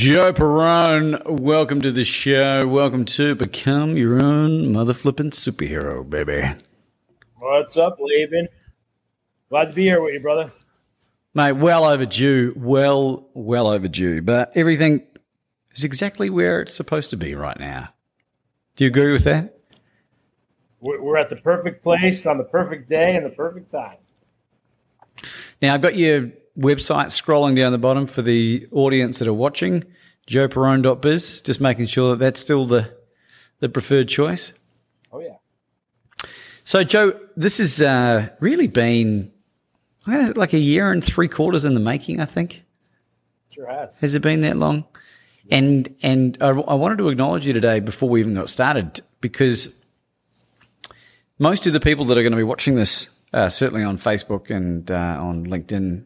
Joe Perone, welcome to the show. Welcome to Become Your Own Mother Flipping Superhero, baby. What's up, Laban? Glad to be here with you, brother. Mate, well overdue. Well, well overdue. But everything is exactly where it's supposed to be right now. Do you agree with that? We're at the perfect place on the perfect day and the perfect time. Now, I've got your website scrolling down the bottom for the audience that are watching, joeperone.biz, just making sure that that's still the, the preferred choice. Oh, yeah. So, Joe, this has uh, really been like a year and three quarters in the making, I think. Sure has. Has it been that long? And and I, I wanted to acknowledge you today before we even got started because most of the people that are going to be watching this, uh, certainly on Facebook and uh, on LinkedIn,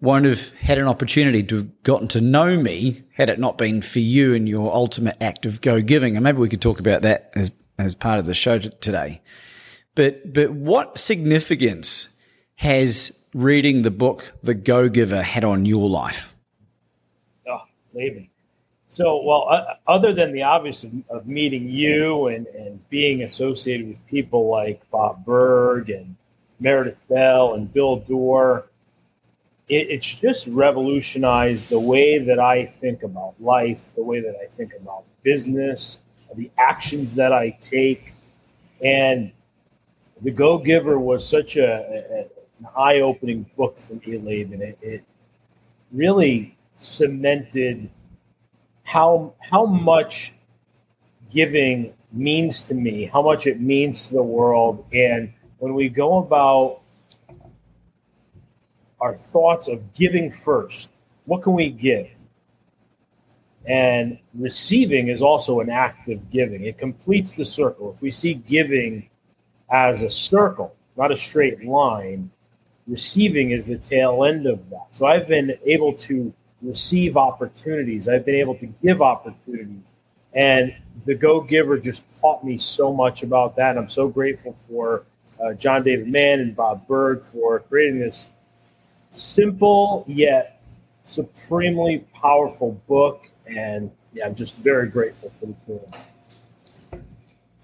won't have had an opportunity to have gotten to know me had it not been for you and your ultimate act of go giving. And maybe we could talk about that as as part of the show today. But but what significance has reading the book The Go Giver had on your life? Oh, maybe. So, well, uh, other than the obvious of, of meeting you and, and being associated with people like Bob Burg and Meredith Bell and Bill Dorr, it, it's just revolutionized the way that I think about life, the way that I think about business, the actions that I take. And The Go Giver was such a, a an eye opening book for me, Laban. It, it really cemented how how much giving means to me, how much it means to the world, and when we go about our thoughts of giving first. What can we give? And receiving is also an act of giving. It completes the circle. If we see giving as a circle, not a straight line, receiving is the tail end of that. So I've been able to receive opportunities, I've been able to give opportunities. And the Go Giver just taught me so much about that. And I'm so grateful for uh, John David Mann and Bob Burg for creating this simple yet supremely powerful book. And yeah, I'm just very grateful for the tool.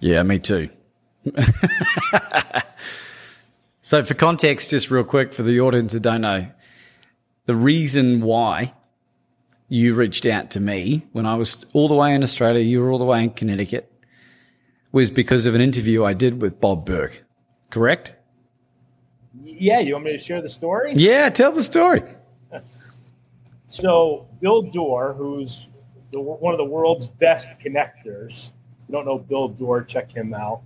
Yeah, me too. so, for context, just real quick for the audience that don't know, the reason why you reached out to me when I was all the way in Australia, you were all the way in Connecticut, was because of an interview I did with Bob Burg, correct? Yeah, you want me to share the story? Yeah, tell the story. so, Bill Dorr, who's the, one of the world's best connectors, you don't know Bill Dorr, check him out.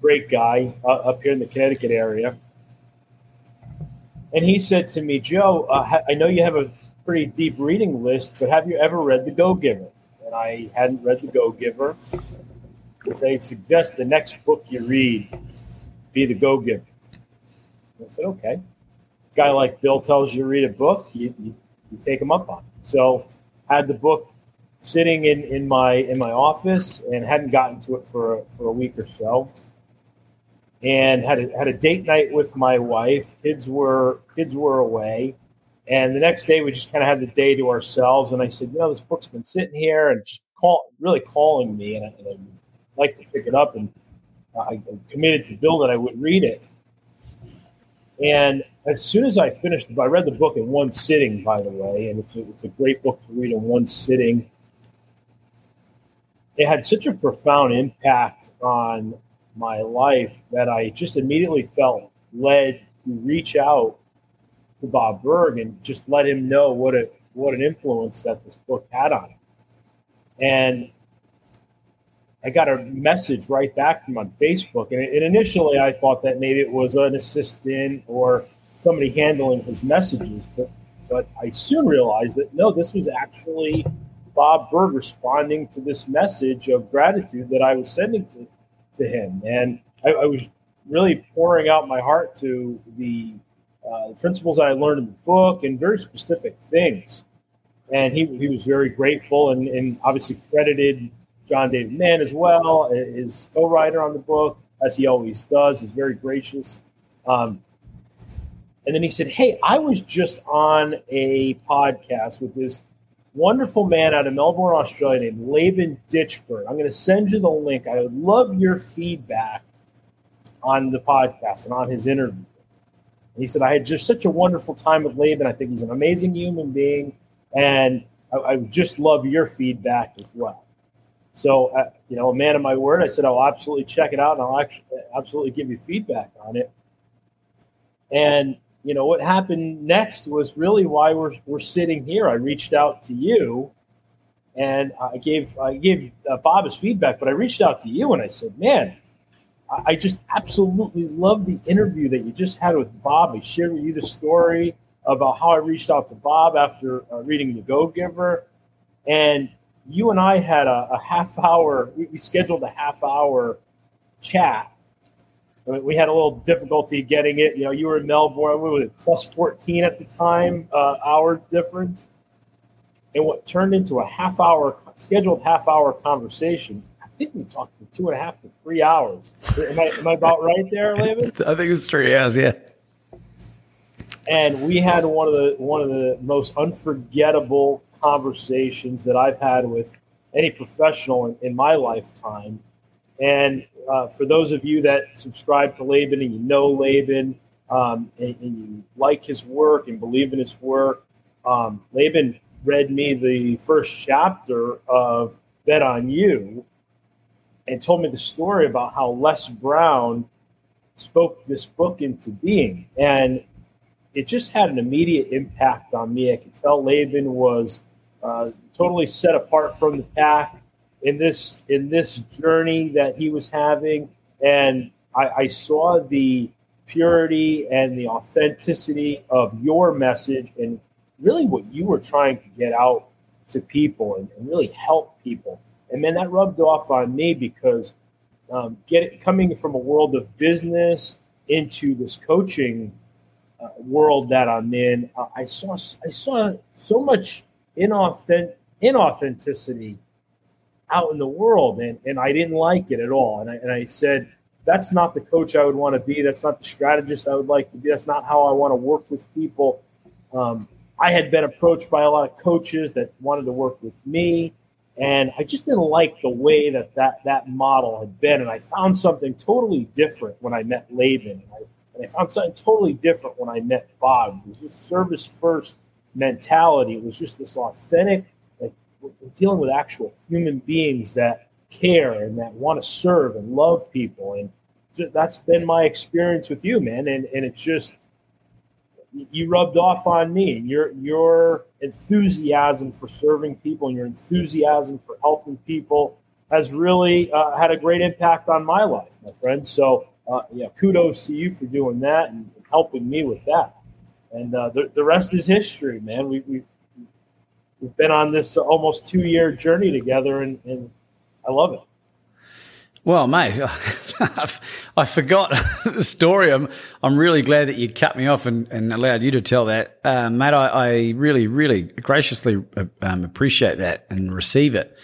Great guy uh, up here in the Connecticut area. And he said to me, Joe, uh, I know you have a pretty deep reading list, but have you ever read The Go Giver? And I hadn't read The Go Giver. He said, suggest the next book you read be The Go Giver. I said, okay. Guy like Bill tells you to read a book, you, you, you take him up on it. So had the book sitting in, in my in my office and hadn't gotten to it for a, for a week or so. And had a, had a date night with my wife. Kids were kids were away, And the next day, we just kind of had the day to ourselves. And I said, you know, this book's been sitting here and just call, really calling me, and, I, I'd like to pick it up. And I committed to Bill that I would read it. And as soon as I finished, I read the book in one sitting, by the way, and it's a, it's a great book to read in one sitting. It had such a profound impact on my life that I just immediately felt led to reach out to Bob Burg and just let him know what a what an influence that this book had on him. And I got a message right back from on Facebook, and, and initially I thought that maybe it was an assistant or somebody handling his messages, but but I soon realized that no, this was actually Bob Burg responding to this message of gratitude that I was sending to to him, and I, I was really pouring out my heart to the uh, principles I learned in the book and very specific things. And he, he was very grateful and, and obviously credited John David Mann as well, his co writer on the book, as he always does. He's very gracious. Um, and then he said, Hey, I was just on a podcast with this wonderful man out of Melbourne, Australia named Laban Ditchburn. I'm going to send you the link. I would love your feedback on the podcast and on his interview. And he said, I had just such a wonderful time with Laban. I think he's an amazing human being. And I, I would just love your feedback as well. So, uh, you know, a man of my word, I said, I'll absolutely check it out and I'll actually, absolutely give you feedback on it. And you know, what happened next was really why we're, we're sitting here. I reached out to you and I gave, I gave uh, Bob his feedback, but I reached out to you and I said, man, I just absolutely love the interview that you just had with Bob. I shared with you the story about how I reached out to Bob after uh, reading The Go Giver. And you and I had a, a half hour, we, we scheduled a half hour chat we had a little difficulty getting it. You know, you were in Melbourne, we were plus 14 at the time, uh, hour difference. And what turned into a half hour, scheduled half hour conversation, I think we talked for two and a half to three hours. Am I, am I about right there, Laban? I think it was three hours, yeah. And we had one of the one of the most unforgettable conversations that I've had with any professional in, in my lifetime. And uh, for those of you that subscribe to Laban and you know Laban um, and, and, you like his work and believe in his work, um, Laban read me the first chapter of Bet on You and told me the story about how Les Brown spoke this book into being. And it just had an immediate impact on me. I could tell Laban was uh, totally set apart from the pack in this in this journey that he was having, and I, I saw the purity and the authenticity of your message and really what you were trying to get out to people and, and really help people. And man, that rubbed off on me because um, get coming from a world of business into this coaching uh, world that I'm in, uh, I saw I saw so much inauthentic inauthenticity out in the world, and, and I didn't like it at all. And I, and I said, that's not the coach I would want to be. That's not the strategist I would like to be. That's not how I want to work with people. Um, I had been approached by a lot of coaches that wanted to work with me, and I just didn't like the way that that, that model had been. And I found something totally different when I met Laban, and I, and I found something totally different when I met Bob. It was this service first mentality. It was just this authentic like we're dealing with actual human beings that care and that want to serve and love people. And that's been my experience with you, man. And, and it's just, you rubbed off on me and your, your enthusiasm for serving people and your enthusiasm for helping people has really uh, had a great impact on my life, my friend. So, uh, yeah, kudos to you for doing that and helping me with that. And uh, the, the rest is history, man. We, we've we've been on this almost two year journey together, and, and I love it. Well, mate, I forgot the story. I'm I'm really glad that you cut me off and, and allowed you to tell that, uh, mate. I, I, really, really graciously uh, um, appreciate that and receive it.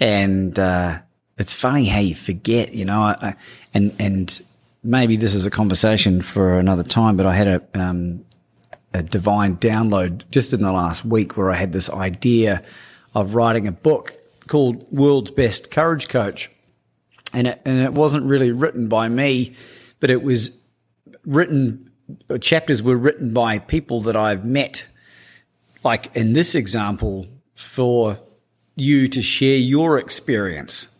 And uh, it's funny how you forget, you know. I, and and maybe this is a conversation for another time. But I had a um, a divine download just in the last week where I had this idea of writing a book called World's Best Courage Coach. And it, and it wasn't really written by me, but it was written, chapters were written by people that I've met. Like in this example, for you to share your experience.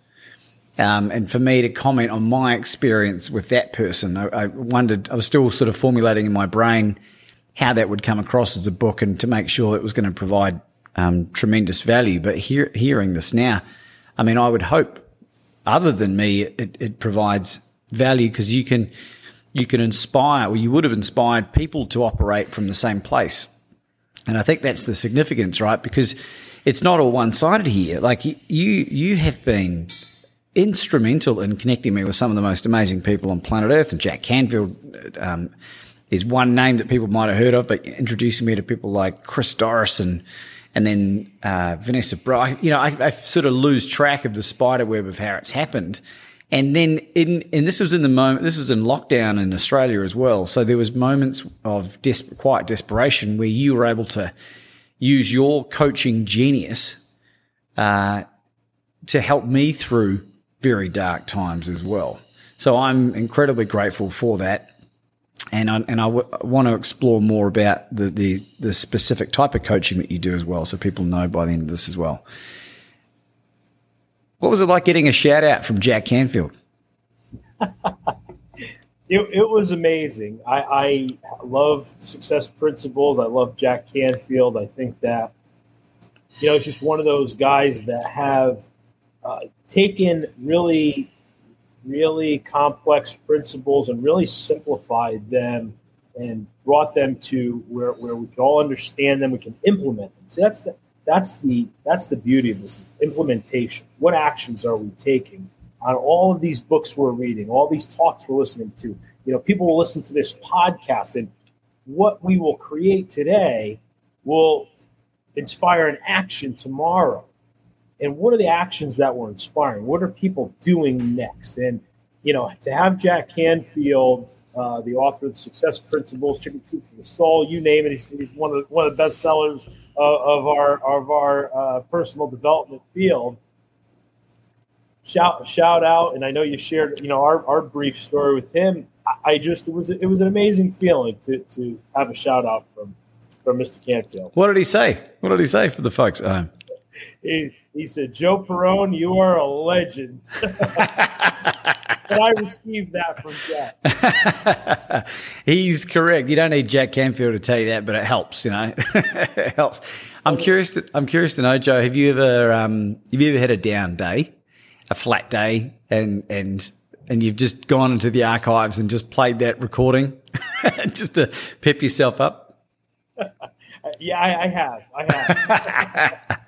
Um, and for me to comment on my experience with that person, I, I, wondered, I was still sort of formulating in my brain how that would come across as a book and to make sure it was going to provide um, tremendous value. But hear, hearing this now, I mean, I would hope, other than me, it, it provides value because you can you can inspire, or you would have inspired people to operate from the same place. And I think that's the significance, right? Because it's not all one sided here. Like you, you have been instrumental in connecting me with some of the most amazing people on planet Earth. And Jack Canfield um, is one name that people might have heard of, but introducing me to people like Chris Dorris and and then uh, Vanessa Bright. You know, I, I, sort of lose track of the spider web of how it's happened. And then in and this was in the moment. This was in lockdown in Australia as well. So there was moments of des- quiet desperation where you were able to use your coaching genius uh, to help me through very dark times as well. So I'm incredibly grateful for that. And I, and I w- want to explore more about the, the, the specific type of coaching that you do as well, so people know by the end of this as well. What was it like getting a shout out from Jack Canfield? It, it, was amazing. I, I, love success principles. I love Jack Canfield. I think that, you know, it's just one of those guys that have uh, taken really, really complex principles and really simplified them and brought them to where, where we can all understand them, we can implement them. So that's the that's the that's the beauty of this implementation. What actions are we taking on all of these books we're reading, all these talks we're listening to. You know, people will listen to this podcast, and what we will create today will inspire an action tomorrow. And what are the actions that we're inspiring? What are people doing next? And you know, to have Jack Canfield, uh, the author of the Success Principles, Chicken Soup for the Soul, you name it, he's, he's one of the, one of the best sellers of, of our of our uh, personal development field. Shout shout out and i know you shared you know our, our brief story with him. I, I just it was it was an amazing feeling to to have a shout out from from mr canfield. What did he say? What did he say for the folks at home? He, he said joe perone you are a legend. But i received that from jack. He's correct. You don't need jack canfield to tell you that but it helps you know? It helps. I'm curious to, i'm curious to know joe have you ever um have you ever had a down day? A flat day and and and you've just gone into the archives and just played that recording? Just to pep yourself up? yeah, I, I, have. I have.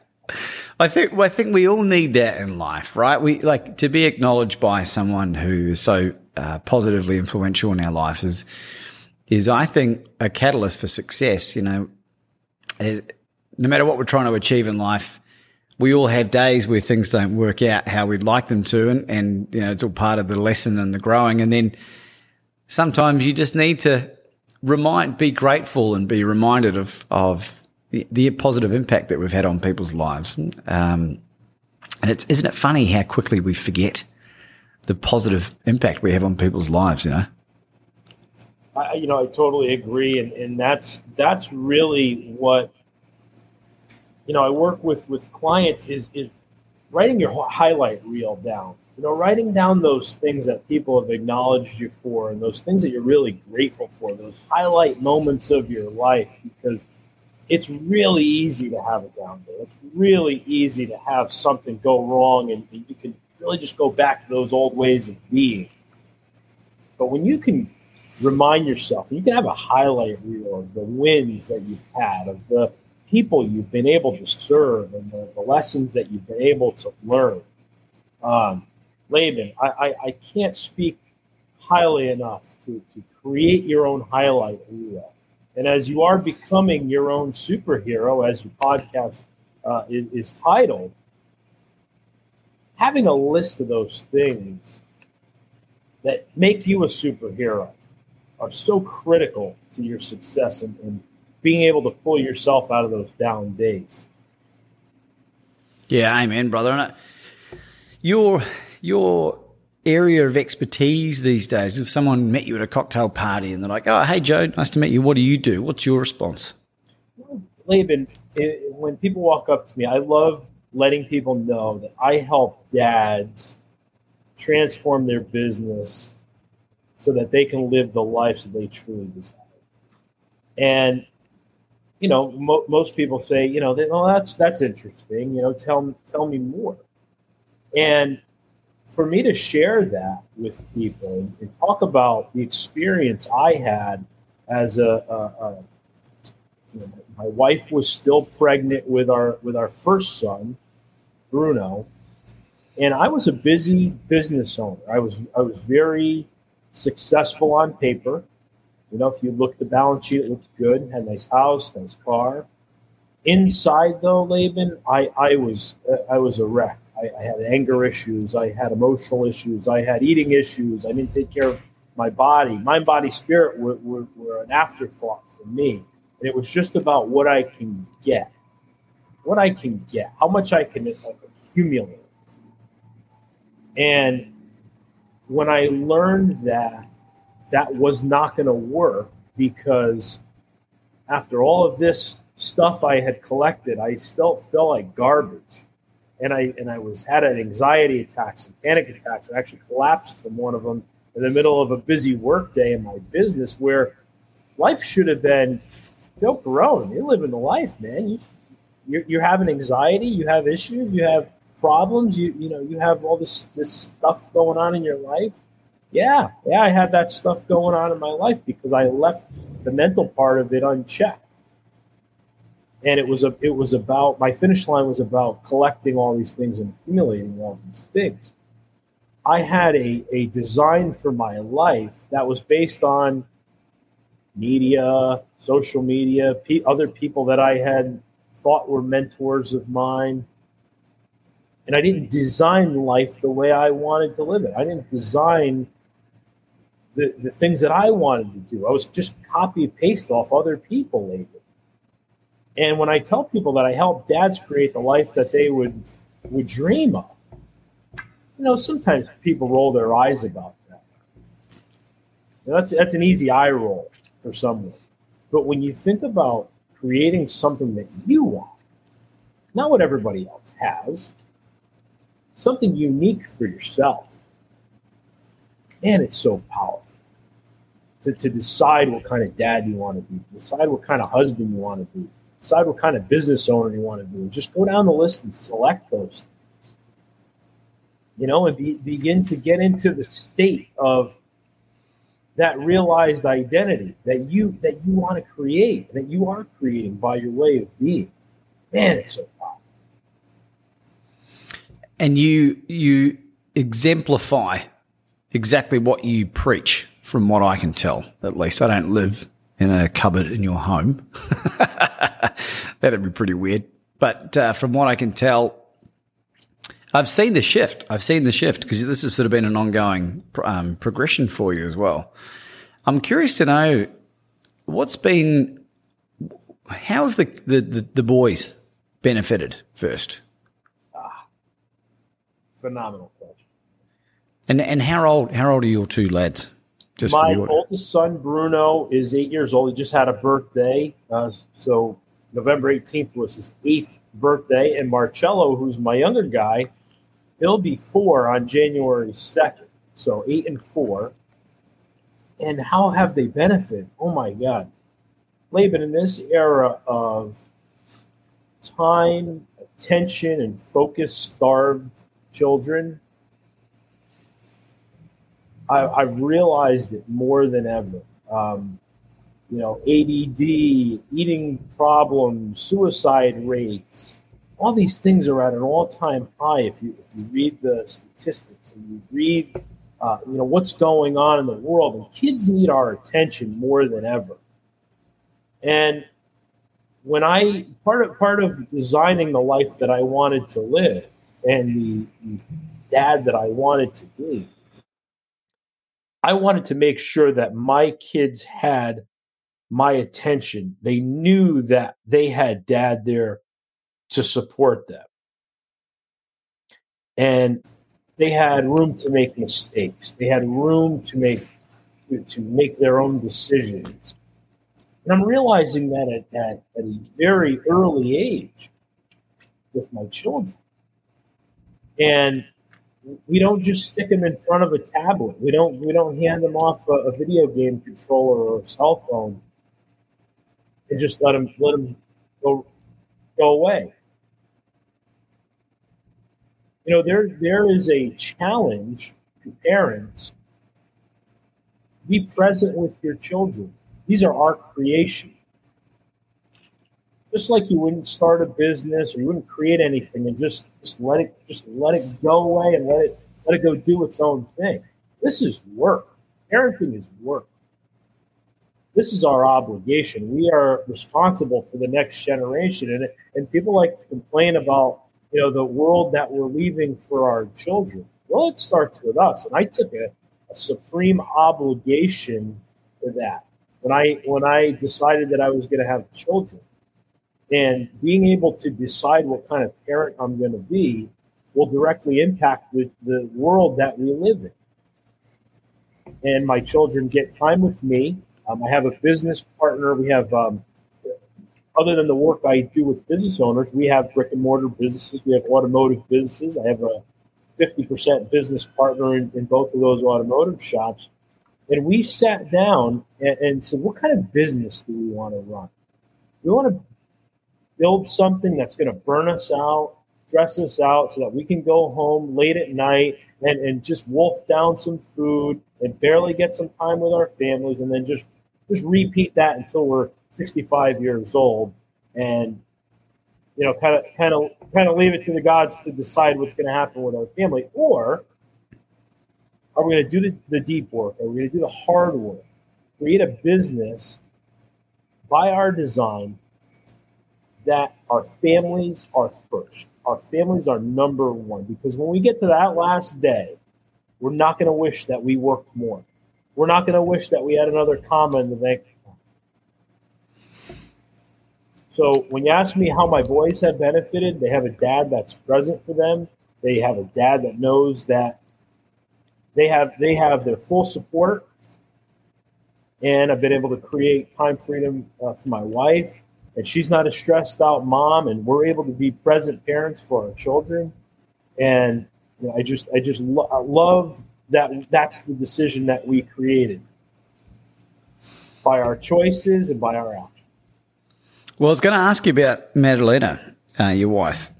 I think I think we all need that in life, right? We like to be acknowledged by someone who is so uh, positively influential in our life is is I think a catalyst for success. You know, is, no matter what we're trying to achieve in life, we all have days where things don't work out how we'd like them to, and, and you know it's all part of the lesson and the growing. And then sometimes you just need to remind, be grateful, and be reminded of of the, the positive impact that we've had on people's lives. Um, and it's isn't it funny how quickly we forget the positive impact we have on people's lives? You know. I, you know, I totally agree, and, and that's that's really what you know I work with with clients is is writing your highlight reel down. You know, writing down those things that people have acknowledged you for, and those things that you're really grateful for, those highlight moments of your life, because it's really easy to have a down day. It's really easy to have something go wrong, and you can really just go back to those old ways of being. But when you can remind yourself, you can have a highlight reel of the wins that you've had, of the people you've been able to serve and the, the lessons that you've been able to learn. Um, Laban, I, I, I, can't speak highly enough to, to create your own highlight reel. And as you are becoming your own superhero, as your podcast uh, is, is titled, having a list of those things that make you a superhero are so critical to your success and, and being able to pull yourself out of those down days. Yeah, amen, brother. And your your area of expertise these days. If someone met you at a cocktail party and they're like, "Oh, hey Joe, nice to meet you. What do you do?" What's your response? Laban, it, when people walk up to me, I love letting people know that I help dads transform their business so that they can live the lives that they truly desire. And you know, mo- most people say, you know, they, oh, that's that's interesting. You know, tell tell me more. And for me to share that with people and, talk about the experience I had as a, a, a you know, my wife was still pregnant with our with our first son, Bruno, and I was a busy business owner. I was I was very successful on paper. You know, if you look at the balance sheet, it looked good. Had a nice house, nice car. Inside, though, Laban, I, I was I was a wreck. I, I had anger issues. I had emotional issues. I had eating issues. I didn't take care of my body. Mind, body, spirit were, were, were an afterthought for me. And it was just about what I can get, what I can get, how much I can accumulate. And when I learned that that was not going to work because after all of this stuff I had collected, I still felt like garbage. And I and I was had an anxiety attacks and panic attacks. I actually collapsed from one of them in the middle of a busy work day in my business where life should have been Joe Corone, you're living the life, man. You, you're, you're having anxiety, you have issues, you have problems, you you know, you have all this this stuff going on in your life. Yeah, yeah, I had that stuff going on in my life because I left the mental part of it unchecked. And it was a it was about my finish line was about collecting all these things and accumulating all these things. I had a, a design for my life that was based on media, social media, pe- other people that I had thought were mentors of mine. And I didn't design life the way I wanted to live it. I didn't design the, the things that I wanted to do. I was just copy paste off other people lately. And when I tell people that I help dads create the life that they would would dream of, you know, sometimes people roll their eyes about that. That's that's an easy eye roll for someone. But when you think about creating something that you want, not what everybody else has, something unique for yourself, man, it's so powerful. To, to decide what kind of dad you want to be, decide what kind of husband you want to be, decide what kind of business owner you want to be. Just go down the list and select those things. You know, and be, begin to get into the state of that realized identity that you that you want to create, that you are creating by your way of being. Man, it's so powerful. And you you exemplify exactly what you preach, from what I can tell. At least I don't live in a cupboard in your home. That'd be pretty weird. But uh, from what I can tell, I've seen the shift. I've seen the shift because this has sort of been an ongoing um, progression for you as well. I'm curious to know what's been, how have the, the, the, the boys benefited first? Ah, phenomenal question. And and how old how old are your two lads? Just my oldest son Bruno is eight years old. He just had a birthday, uh, so November 18th was his eighth birthday. And Marcello, who's my younger guy, he'll be four on January 2nd. So eight and four. And how have they benefited? Oh my God. Laban, in this era of time, attention, and focus starved children, I, I realized it more than ever. Um, you know, ADD, eating problems, suicide rates, all these things are at an all-time high. If you, if you read the statistics and you read, uh, you know, what's going on in the world, and kids need our attention more than ever. And when I part of part of designing the life that I wanted to live and the, the dad that I wanted to be, I wanted to make sure that my kids had my attention. They knew that they had dad there to support them. And they had room to make mistakes. They had room to make to make their own decisions. And I'm realizing that at, at, at a very early age with my children. And we don't just stick them in front of a tablet. We don't we don't hand them off a, a video game controller or a cell phone and just let them let them go go away. You know, there there is a challenge to parents. Be present with your children. These are our creation. Just like you wouldn't start a business or you wouldn't create anything and just, just let it just let it go away and let it let it go do its own thing. This is work. Parenting is work. This is our obligation. We are responsible for the next generation. And, and people like to complain about, you know, the world that we're leaving for our children. Well, it starts with us. And I took a, a supreme obligation for that when I when I decided that I was going to have children, and being able to decide what kind of parent I'm going to be will directly impact the, the world that we live in. And my children get time with me. Um, I have a business partner. We have, um, other than the work I do with business owners, we have brick and mortar businesses. We have automotive businesses. I have a 50% business partner in, in both of those automotive shops. And we sat down and, and said, what kind of business do we want to run? We want to build something that's going to burn us out, stress us out, so that we can go home late at night and, and just wolf down some food and barely get some time with our families, and then just just repeat that until we're 65 years old, and you know, kind of kind of kind of leave it to the gods to decide what's going to happen with our family, or are we going to do the, the deep work? Are we going to do the hard work? Create a business by our design that our families are first. Our families are number one because when we get to that last day, we're not going to wish that we worked more. We're not going to wish that we had another comma in the bank account. So when you ask me how my boys have benefited, they have a dad that's present for them. They have a dad that knows that they have they have their full support, and I've been able to create time freedom uh, for my wife, and she's not a stressed out mom, and we're able to be present parents for our children, and you know, I just I just lo- I love that that's the decision that we created by our choices and by our actions. Well, I was going to ask you about Madalena, uh, your wife,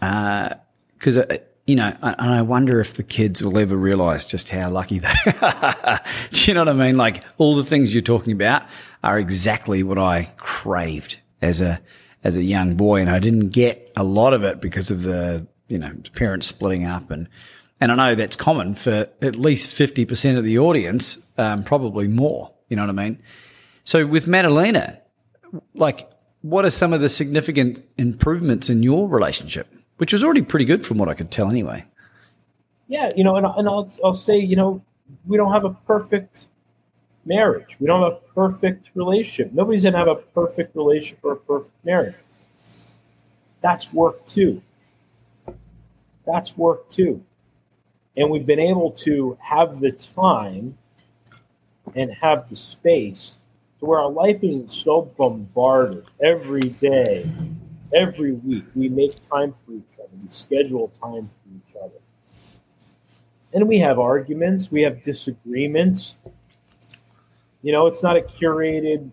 because uh, you know, and I wonder if the kids will ever realize just how lucky they are. Do you know what I mean? Like all the things you're talking about are exactly what I craved as a, as a young boy. And I didn't get a lot of it because of the, you know, parents splitting up. And, and I know that's common for at least 50% of the audience, um, probably more. You know what I mean? So with Madalena, like, what are some of the significant improvements in your relationship? which was already pretty good from what I could tell anyway. Yeah, you know, and, and I'll, I'll say, you know, we don't have a perfect marriage. We don't have a perfect relationship. Nobody's going to have a perfect relationship or a perfect marriage. That's work too. That's work too. And we've been able to have the time and have the space to where our life isn't so bombarded every day every week. We make time for each other. We schedule time for each other. And we have arguments. We have disagreements. You know it's not a curated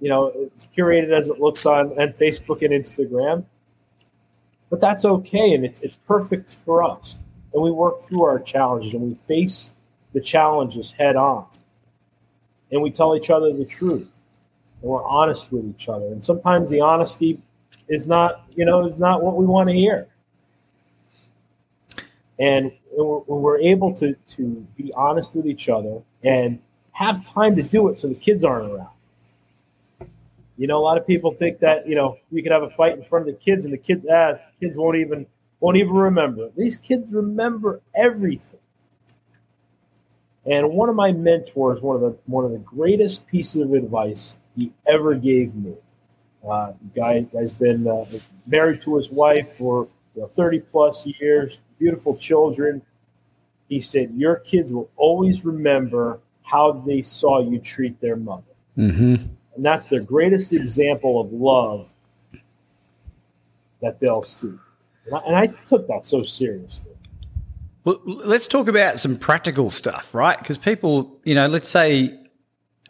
you know it's curated as it looks on, on facebook and instagram. But that's okay and it's, it's perfect for us and we work through our challenges and we face the challenges head on and we tell each other the truth and we're honest with each other and sometimes the honesty is not, you know, is not what we want to hear. And when we're able to, to be honest with each other and have time to do it so the kids aren't around. You know, a lot of people think that, you know, you could have a fight in front of the kids and the kids, ah, kids won't even, won't even remember. These kids remember everything. And one of my mentors, one of the one of the greatest pieces of advice he ever gave me. Uh, guy guy's been uh, married to his wife for you know, 30 plus years, beautiful children. He said, "Your kids will always remember how they saw you treat their mother." Mm-hmm. And that's their greatest example of love that they'll see. And I, and I took that so seriously. Well, let's talk about some practical stuff, right? Because people, you know, let's say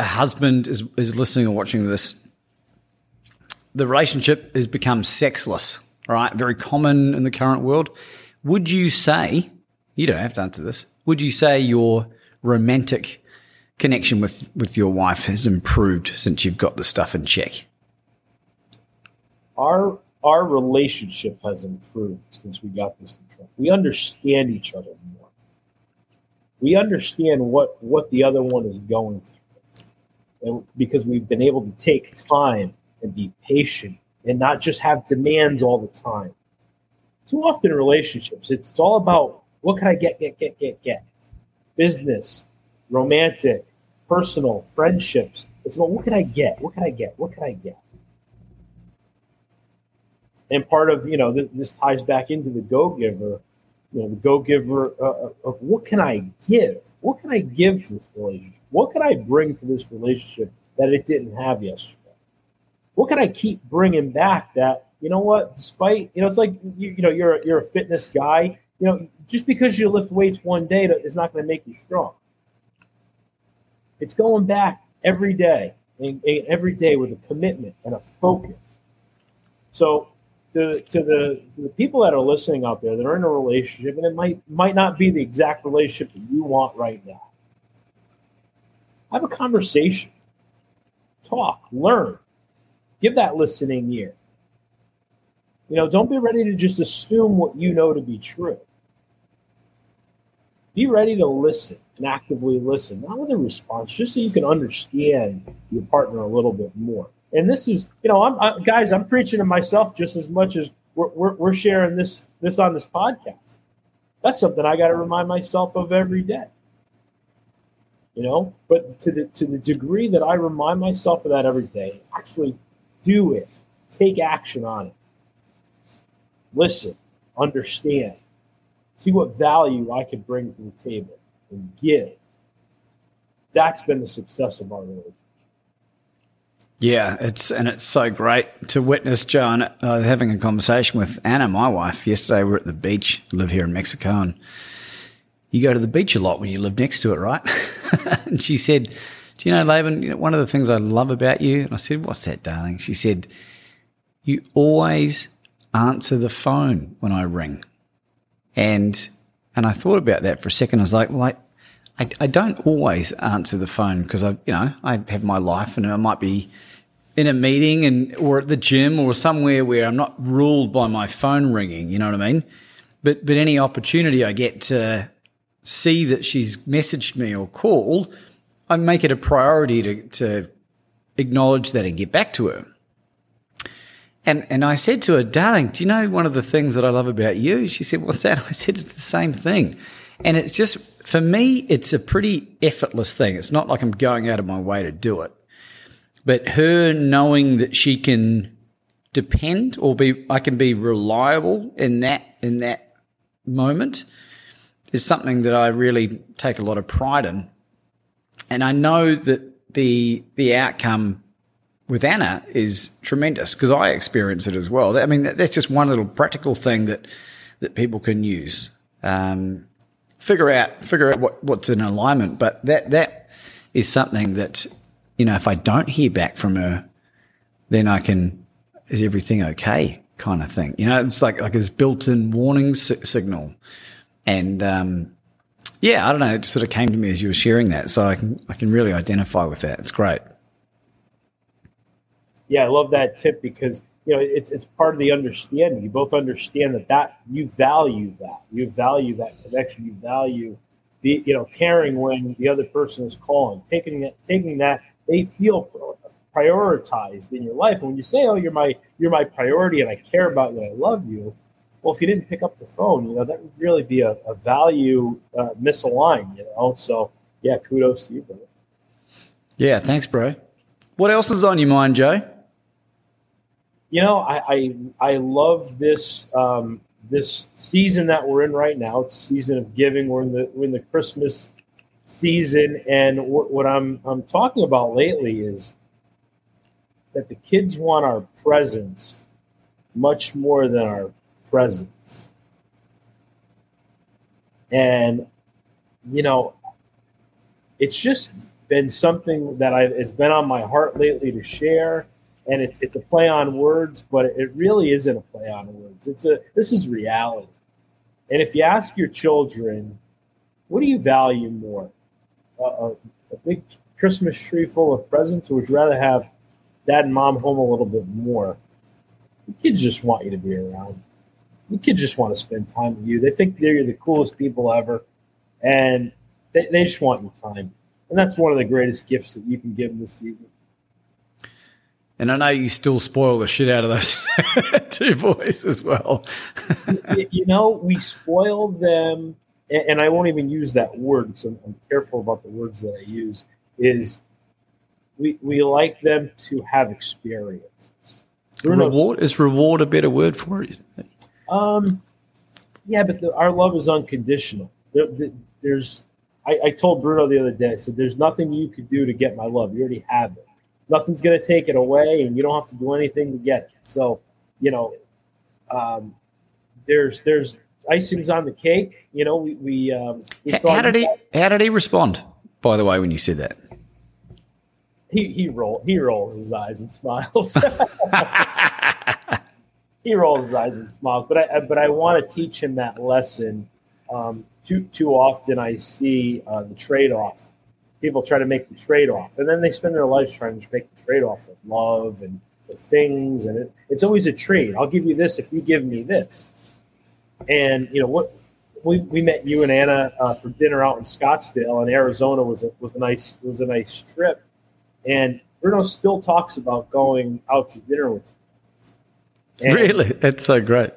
a husband is, is listening or watching this. The relationship has become sexless, right? Very common in the current world. Would you say, you don't have to answer this, would you say your romantic connection with, with your wife has improved since you've got the stuff in check? Our our relationship has improved since we got this control. We understand each other more. We understand what what the other one is going through, and because we've been able to take time and be patient and not just have demands all the time. Too often in relationships, it's, it's all about what can I get, get, get, get, get. Business, romantic, personal, friendships. It's about what can I get? What can I get? What can I get? And part of, you know, th- this ties back into the go giver, you know, the go giver uh, of what can I give? What can I give to this relationship? What can I bring to this relationship that it didn't have yesterday? What can I keep bringing back that, you know what, despite, you know, it's like, you, you know, you're, you're a fitness guy, you know, just because you lift weights one day is not going to make you strong. It's going back every day and, and every day with a commitment and a focus. So to, to the the people that are listening out there that are in a relationship, and it might might not be the exact relationship that you want right now. Have a conversation, talk, learn, give that listening ear. You know, don't be ready to just assume what you know to be true. Be ready to listen and actively listen, not with a response, just so you can understand your partner a little bit more. And this is, you know, I'm I, guys, I'm preaching to myself just as much as we're, we're, we're sharing this this on this podcast. That's something I got to remind myself of every day. You know, but to the to the degree that I remind myself of that every day, actually do it, take action on it, listen, understand, see what value I can bring to the table and give. That's been the success of our relationship. Yeah, it's and it's so great to witness John uh, having a conversation with Anna, my wife. Yesterday we are at the beach. live here in Mexico, and you go to the beach a lot when you live next to it, right? and she said, "Do you know, Laban? You know, one of the things I love about you." And I said, "What's that, darling?" She said, "You always answer the phone when I ring," and and I thought about that for a second. I was like, like. I, I don't always answer the phone because I, you know, I have my life and I might be in a meeting and or at the gym or somewhere where I'm not ruled by my phone ringing. You know what I mean? But but any opportunity I get to see that she's messaged me or called, I make it a priority to to acknowledge that and get back to her. And and I said to her, darling, do you know one of the things that I love about you? She said, What's that? I said, It's the same thing. And it's just for me, it's a pretty effortless thing. It's not like I'm going out of my way to do it. But her knowing that she can depend or be, I can be reliable in that, in that moment is something that I really take a lot of pride in. And I know that the, the outcome with Anna is tremendous because I experience it as well. I mean, that's just one little practical thing that, that people can use. Um, figure out figure out what, what's in alignment. But that that is something that you know if I don't hear back from her, then I can is everything okay kind of thing. You know, it's like like this built-in warning si- signal, and um, yeah, I don't know. It sort of came to me as you were sharing that, so I can I can really identify with that. It's great. Yeah, I love that tip because you know it's it's part of the understanding you both understand that that you value that you value that connection you value the you know caring when the other person is calling taking that, taking that they feel prioritized in your life and when you say oh you're my you're my priority and i care about you and i love you well if you didn't pick up the phone you know that would really be a, a value uh, misaligned you know so yeah, kudos to you, brother. Yeah, thanks, bro. What else is on your mind, Joe? You know, I I, I love this um, this season that we're in right now. It's a season of giving. We're in the we're in the Christmas season, and what, what I'm I'm talking about lately is that the kids want our presence much more than our presence. And you know, it's just been something that I it's been on my heart lately to share. And it's it's a play on words, but it really isn't a play on words. It's a this is reality. And if you ask your children, what do you value more? A, a big Christmas tree full of presents, or would you rather have dad and mom home a little bit more? The kids just want you to be around. The kids just want to spend time with you. They think they're the coolest people ever, and they, they just want your time. And that's one of the greatest gifts that you can give them this season. And I know you still spoil the shit out of those two boys as well. you know, we spoil them, and I won't even use that word because I'm, I'm careful about the words that I use. Is we we like them to have experiences. reward is reward a better word for it? Um, yeah, but the, our love is unconditional. There, the, there's, I, I, told Bruno the other day. I said, "There's nothing you could do to get my love. You already have it. Nothing's going to take it away, and you don't have to do anything to get it." So, you know, um, there's there's icing's on the cake. You know, we we, um, we how did he how did he respond? By the way, when you said that, he he roll he rolls his eyes and smiles. he rolls his eyes and smiles. But I but I want to teach him that lesson. Um, too too often I see uh, the trade off. People try to make the trade off, and then they spend their lives trying to make the trade off of love and the things, and it, it's always a trade. I'll give you this if you give me this. And you know what? We, we met you and Anna uh, for dinner out in Scottsdale, and Arizona was a, was a nice was a nice trip. And Bruno still talks about going out to dinner with you. And, really, that's so great.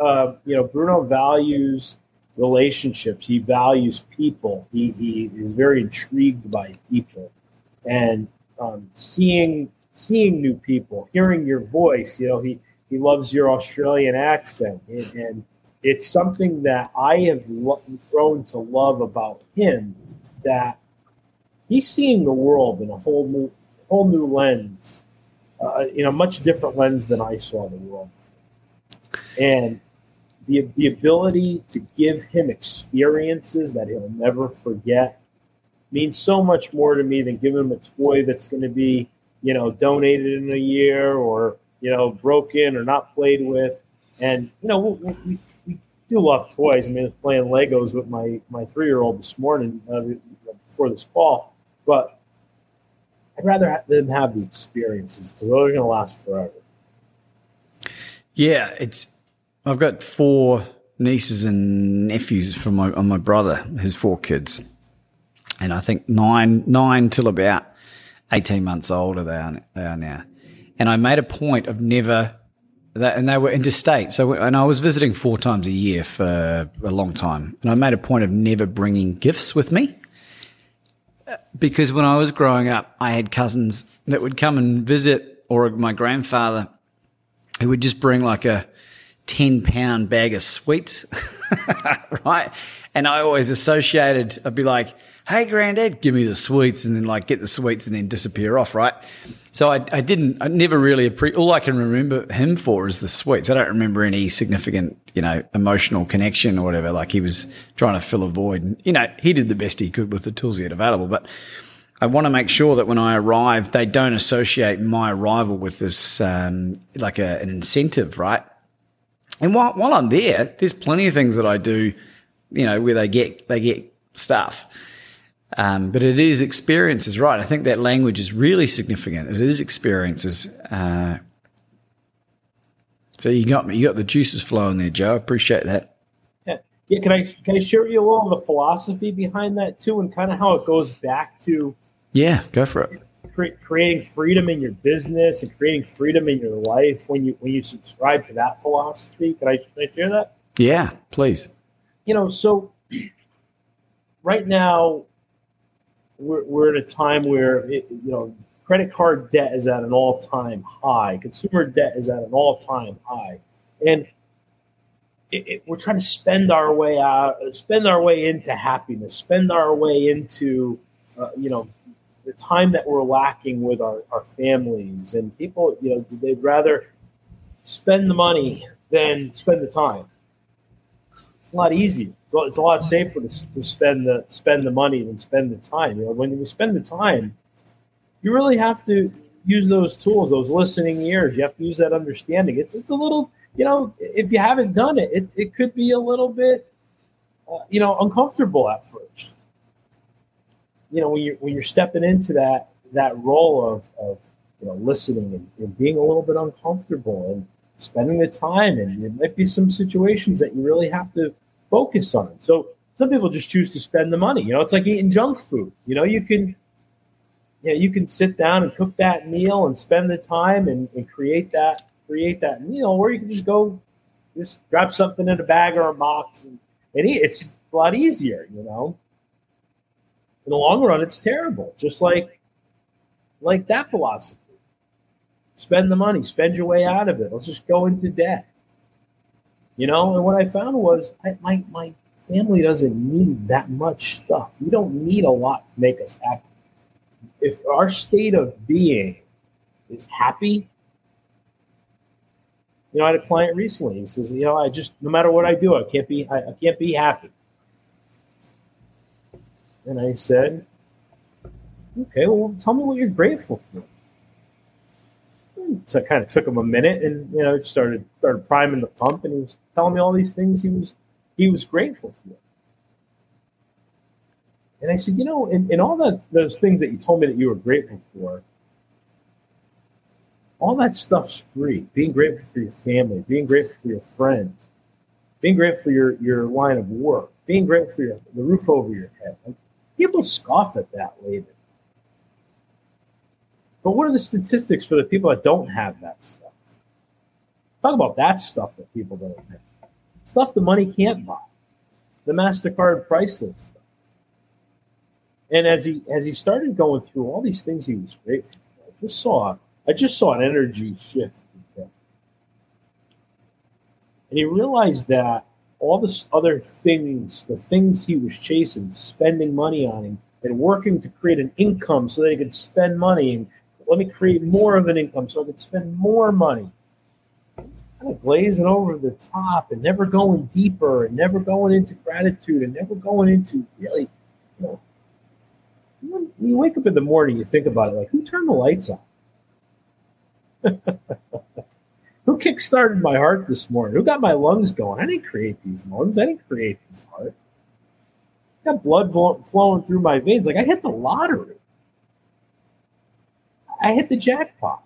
Uh, you know, Bruno values relationships. He values people. He, he is very intrigued by people, and um, seeing seeing new people, hearing your voice. You know, he he loves your Australian accent, and, it's something that I have grown to love about him. That he's seeing the world in a whole new, whole new lens, uh, in a much different lens than I saw the world. And the the ability to give him experiences that he'll never forget means so much more to me than giving him a toy that's going to be, you know, donated in a year or you know, broken or not played with. And you know, we, we, we do love toys. I mean, I was playing Legos with my my three year old this morning uh, before this call, but I'd rather them have the experiences because they're going to last forever. Yeah, it's. I've got four nieces and nephews from my on my brother, his four kids, and I think nine nine till about eighteen months older they are, they are now and I made a point of never that, and they were interstate. So, and I was visiting four times a year for a long time, and I made a point of never bringing gifts with me because when I was growing up, I had cousins that would come and visit, or my grandfather who would just bring like a ten pound bag of sweets, right? And I always associated, I'd be like, "Hey, granddad, give me the sweets," and then like get the sweets and then disappear off, right? So I, I didn't, I never really, appre- all I can remember him for is the sweets. I don't remember any significant, you know, emotional connection or whatever. Like he was trying to fill a void. And, you know, he did the best he could with the tools he had available. But I want to make sure that when I arrive, they don't associate my arrival with this, um, like a, an incentive, right? And while, while I'm there, there's plenty of things that I do, you know, where they get, they get stuff. Um, but it is experiences, right? I think that language is really significant. It is experiences. Uh, so you got me. You got the juices flowing there, Joe. I appreciate that. Yeah, yeah. Can I can I share with you a little of the philosophy behind that too, and kind of how it goes back to yeah, go for it. Cre- creating freedom in your business and creating freedom in your life when you when you subscribe to that philosophy. Can I, can I share that? Yeah, please. You know, so right now we're, we're at a time where it, you know credit card debt is at an all-time high. Consumer debt is at an all-time high. And it, it, we're trying to spend our way out spend our way into happiness spend our way into uh, you know the time that we're lacking with our, our families. And people you know they'd rather spend the money than spend the time. It's a lot easier it's a lot safer to, to spend the spend the money than spend the time you know when you spend the time you really have to use those tools, those listening ears. You have to use that understanding. It's it's a little, you know, if you haven't done it, it, it could be a little bit, uh, you know, uncomfortable at first. You know, when you're when you're stepping into that that role of of you know listening and, and being a little bit uncomfortable and spending the time, and there might be some situations that you really have to focus on. So some people just choose to spend the money. You know, it's like eating junk food. You know, you can know, you can sit down and cook that meal and spend the time and, and create that create that meal, or you can just go just grab something in a bag or a box and, and eat. It's a lot easier, you know. In the long run, it's terrible. Just like like that philosophy. Spend the money, spend your way out of it. Let's just go into debt. You know, and what I found was I, my my family doesn't need that much stuff. We don't need a lot to make us happy if our state of being is happy, you know, I had a client recently. He says, you know, I just no matter what I do, I can't be I, I can't be happy. And I said, okay, well, tell me what you're grateful for. So I kind of took him a minute, and you know, started started priming the pump, and he was telling me all these things he was he was grateful for. And I said, you know, in, in all that those things that you told me that you were grateful for, all that stuff's free. Being grateful for your family, being grateful for your friends, being grateful for your, your line of work, being grateful for your, the roof over your head. Like, people scoff at that later. But what are the statistics for the people that don't have that stuff? Talk about that stuff that people don't have. Stuff the money can't buy. The MasterCard priceless stuff. And as he as he started going through all these things he was grateful for, I just saw I just saw an energy shift. And he realized that all this other things, the things he was chasing, spending money on him, and working to create an income so that he could spend money and let me create more of an income so I can spend more money. Kind of glazing over the top and never going deeper and never going into gratitude and never going into really, you know, when you wake up in the morning, you think about it like, who turned the lights on? who kick-started my heart this morning? Who got my lungs going? I didn't create these lungs. I didn't create this heart. I got blood flowing through my veins. Like I hit the lottery. I hit the jackpot.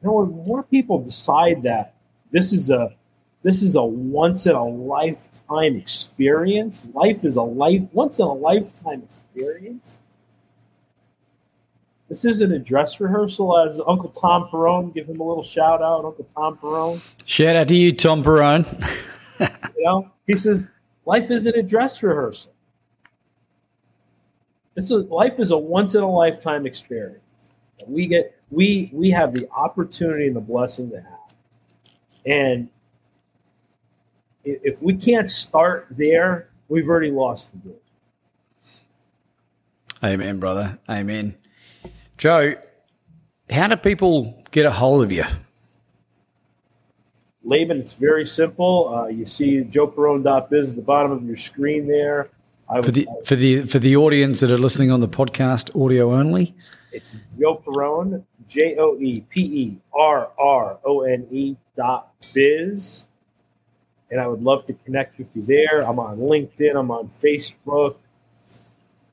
You know, when more people decide that this is a this is a once in a lifetime experience. Life is a life once in a lifetime experience. This isn't a dress rehearsal, as Uncle Tom Perrone. Give him a little shout out, Uncle Tom Perrone. Shout out to you, Tom Perrone. you know, he says life isn't a dress rehearsal. This is life is a once in a lifetime experience. We get we we have the opportunity and the blessing to have, and if we can't start there, we've already lost the game. Amen, brother. Amen. Joe, how do people get a hold of you? Laban, it's very simple. Uh, you see joeperrone.biz at the bottom of your screen there. For the for the for the audience that are listening on the podcast, audio only. It's Joe Perrone, J O E P E R R O N E dot biz and I would love to connect with you there. I'm on LinkedIn, I'm on Facebook.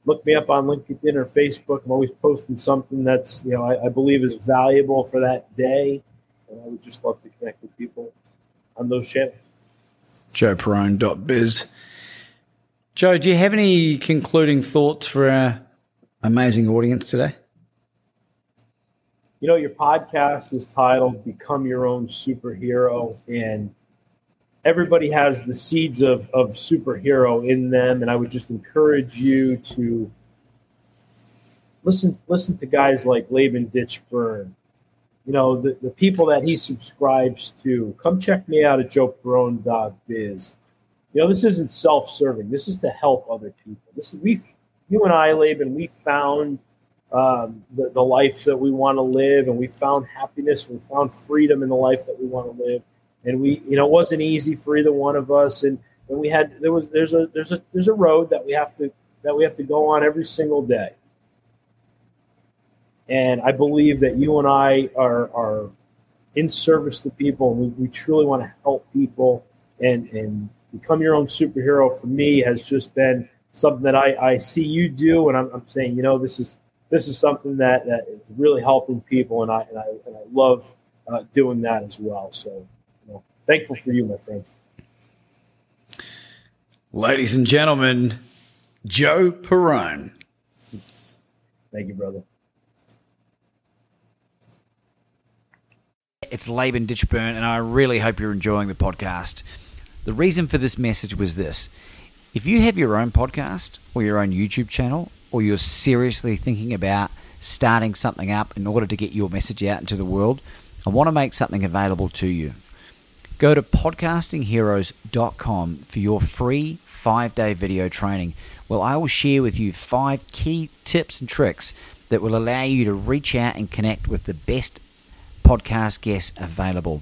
Look me up on LinkedIn or Facebook. I'm always posting something that's, you know, I, I believe is valuable for that day. And I would just love to connect with people on those channels. JoePerrone.biz. Joe, do you have any concluding thoughts for our amazing audience today? You know, your podcast is titled Become Your Own Superhero. And everybody has the seeds of, of superhero in them. And I would just encourage you to listen listen to guys like Laban Ditchburn, you know, the, the people that he subscribes to. Come check me out at joeperrone.biz. You know, this isn't self-serving. This is to help other people. This is we, you and I, Laban, we found um, the, the life that we want to live, and we found happiness. We found freedom in the life that we want to live, and we, you know, it wasn't easy for either one of us, and and we had there was there's a there's a there's a road that we have to that we have to go on every single day. And I believe that you and I are are in service to people, we, we truly want to help people and and become your own superhero. For me, has just been something that I, I see you do, and I'm, I'm saying, you know, this is this is something that, that is really helping people, and I and I, and I love uh, doing that as well. So, you know, thankful for you, my friend. Ladies and gentlemen, Joe Perrone. Thank you, brother. It's Laban Ditchburn, and I really hope you're enjoying the podcast. The reason for this message was this if you have your own podcast or your own YouTube channel, or you're seriously thinking about starting something up in order to get your message out into the world, I want to make something available to you. Go to podcastingheroes.com for your free five day video training. Well, I will share with you five key tips and tricks that will allow you to reach out and connect with the best podcast guests available.